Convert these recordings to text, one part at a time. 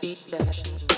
beat session.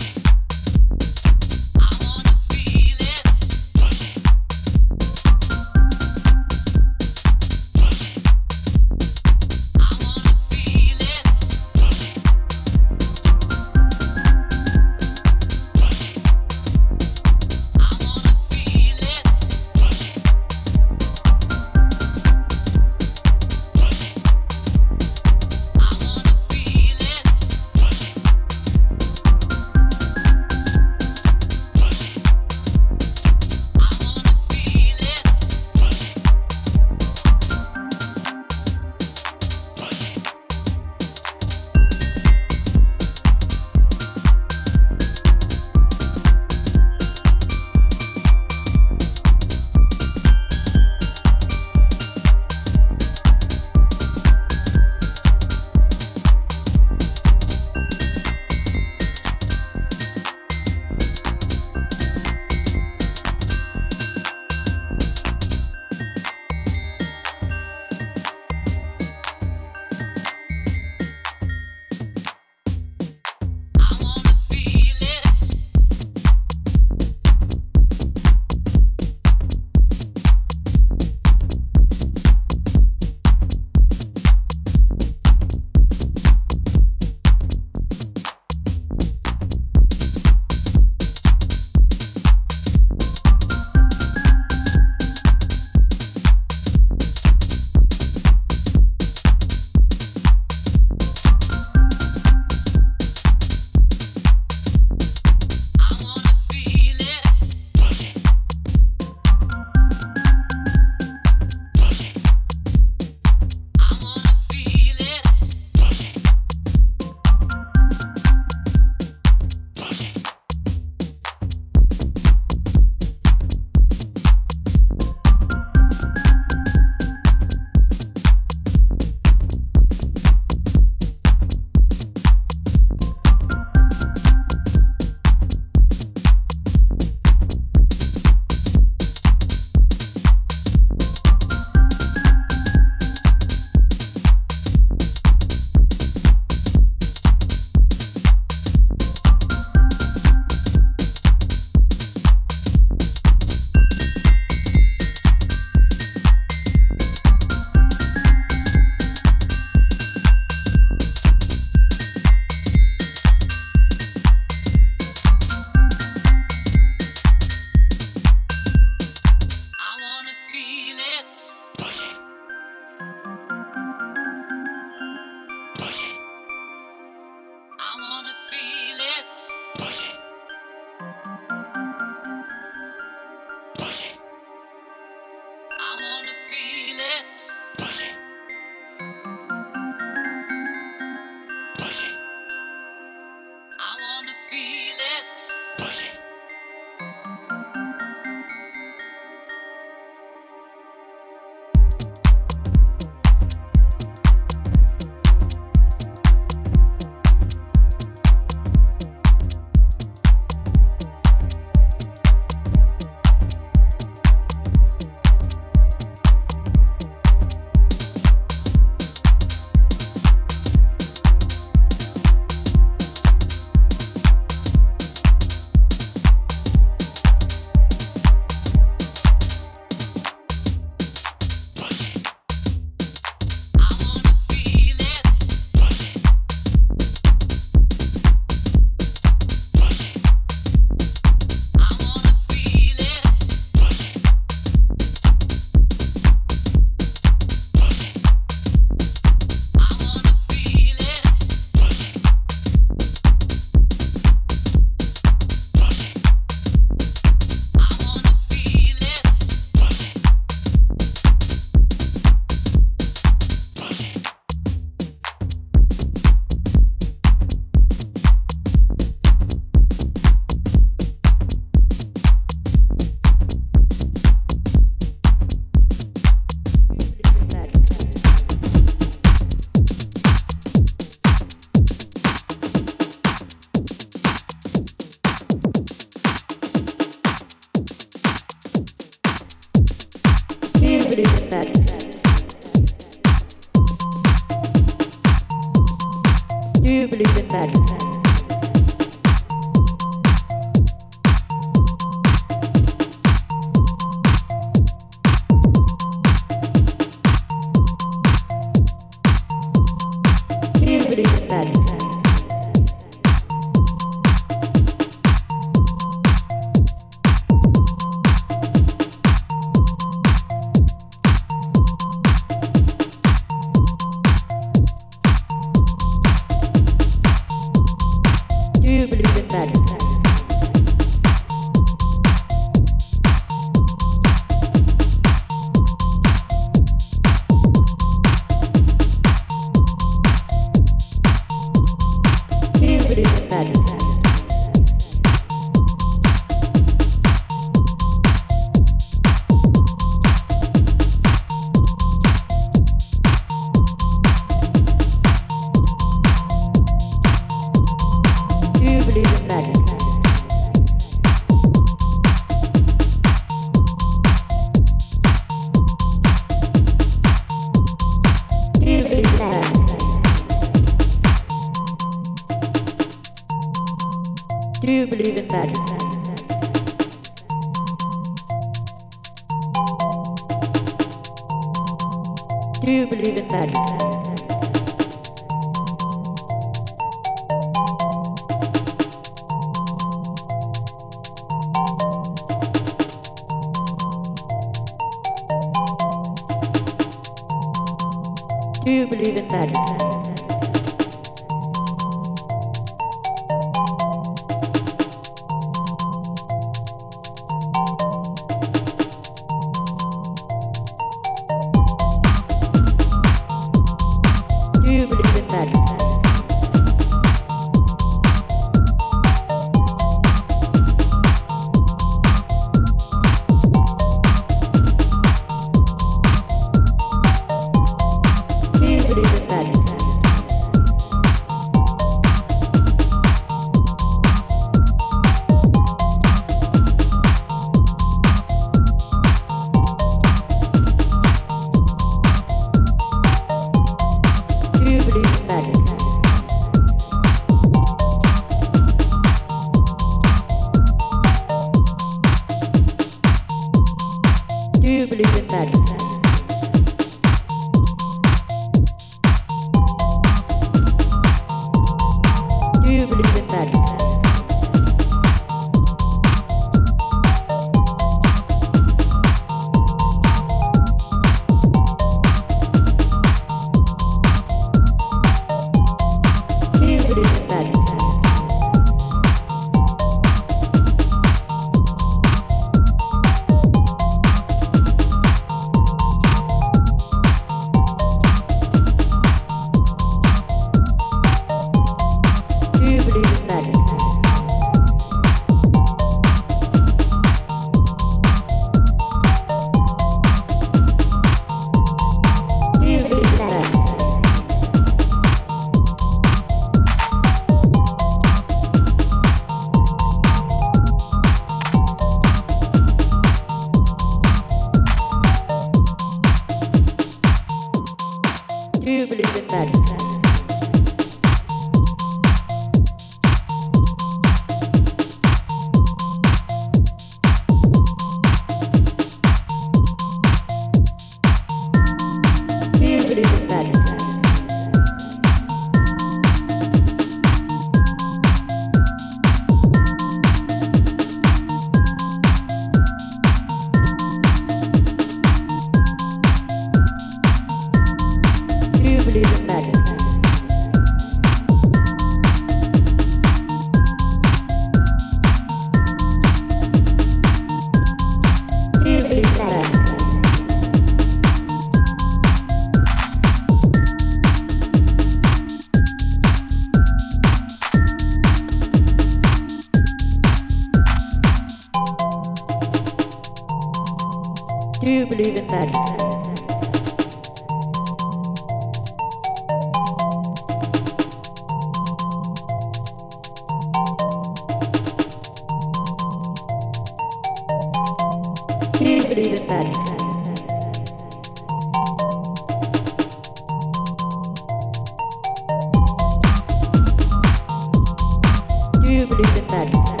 Treated Magic.